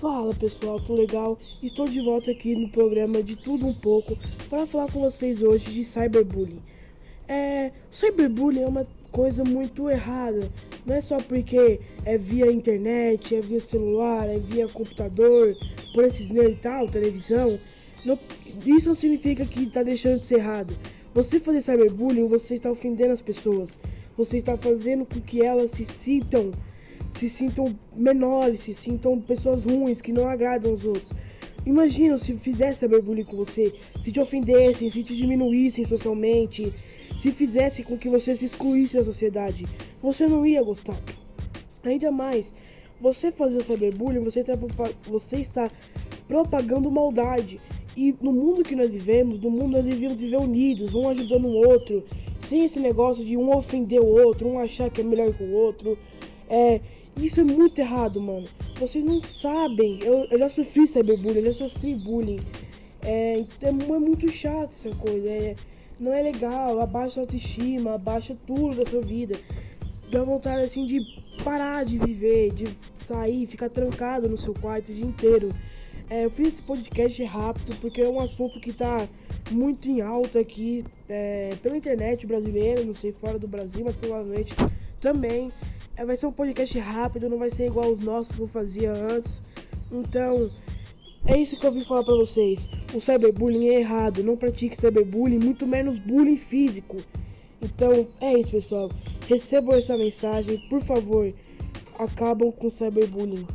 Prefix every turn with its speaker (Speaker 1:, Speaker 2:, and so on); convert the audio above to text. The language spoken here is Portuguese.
Speaker 1: Fala pessoal, tudo legal? Estou de volta aqui no programa de Tudo Um Pouco para falar com vocês hoje de cyberbullying. É, cyberbullying é uma coisa muito errada, não é só porque é via internet, é via celular, é via computador, por esses e tal, televisão. Não, isso não significa que está deixando de ser errado. Você fazer cyberbullying, você está ofendendo as pessoas. Você está fazendo com que elas se sintam se sintam menores, se sintam pessoas ruins que não agradam os outros. Imagina se fizesse cyberbullying com você, se te ofendessem, se te diminuíssem socialmente, se fizesse com que você se excluísse da sociedade. Você não ia gostar. Ainda mais, você fazer cyberbullying, você está, você está propagando maldade. E no mundo que nós vivemos, no mundo nós devíamos viver unidos, um ajudando o outro, sem esse negócio de um ofender o outro, um achar que é melhor que o outro. É, isso é muito errado, mano. Vocês não sabem. Eu, eu já sofri cyberbullying, eu já sofri bullying. É, é, é muito chato essa coisa. É, não é legal, abaixa a autoestima, abaixa tudo da sua vida. Dá vontade assim de parar de viver, de sair, ficar trancado no seu quarto o dia inteiro. É, eu fiz esse podcast rápido porque é um assunto que tá muito em alta aqui é, pela internet brasileira, não sei, fora do Brasil, mas provavelmente também. É, vai ser um podcast rápido, não vai ser igual os nossos que eu fazia antes. Então, é isso que eu vim falar pra vocês. O cyberbullying é errado, não pratique cyberbullying, muito menos bullying físico. Então, é isso, pessoal. Recebam essa mensagem, por favor. Acabam com o cyberbullying.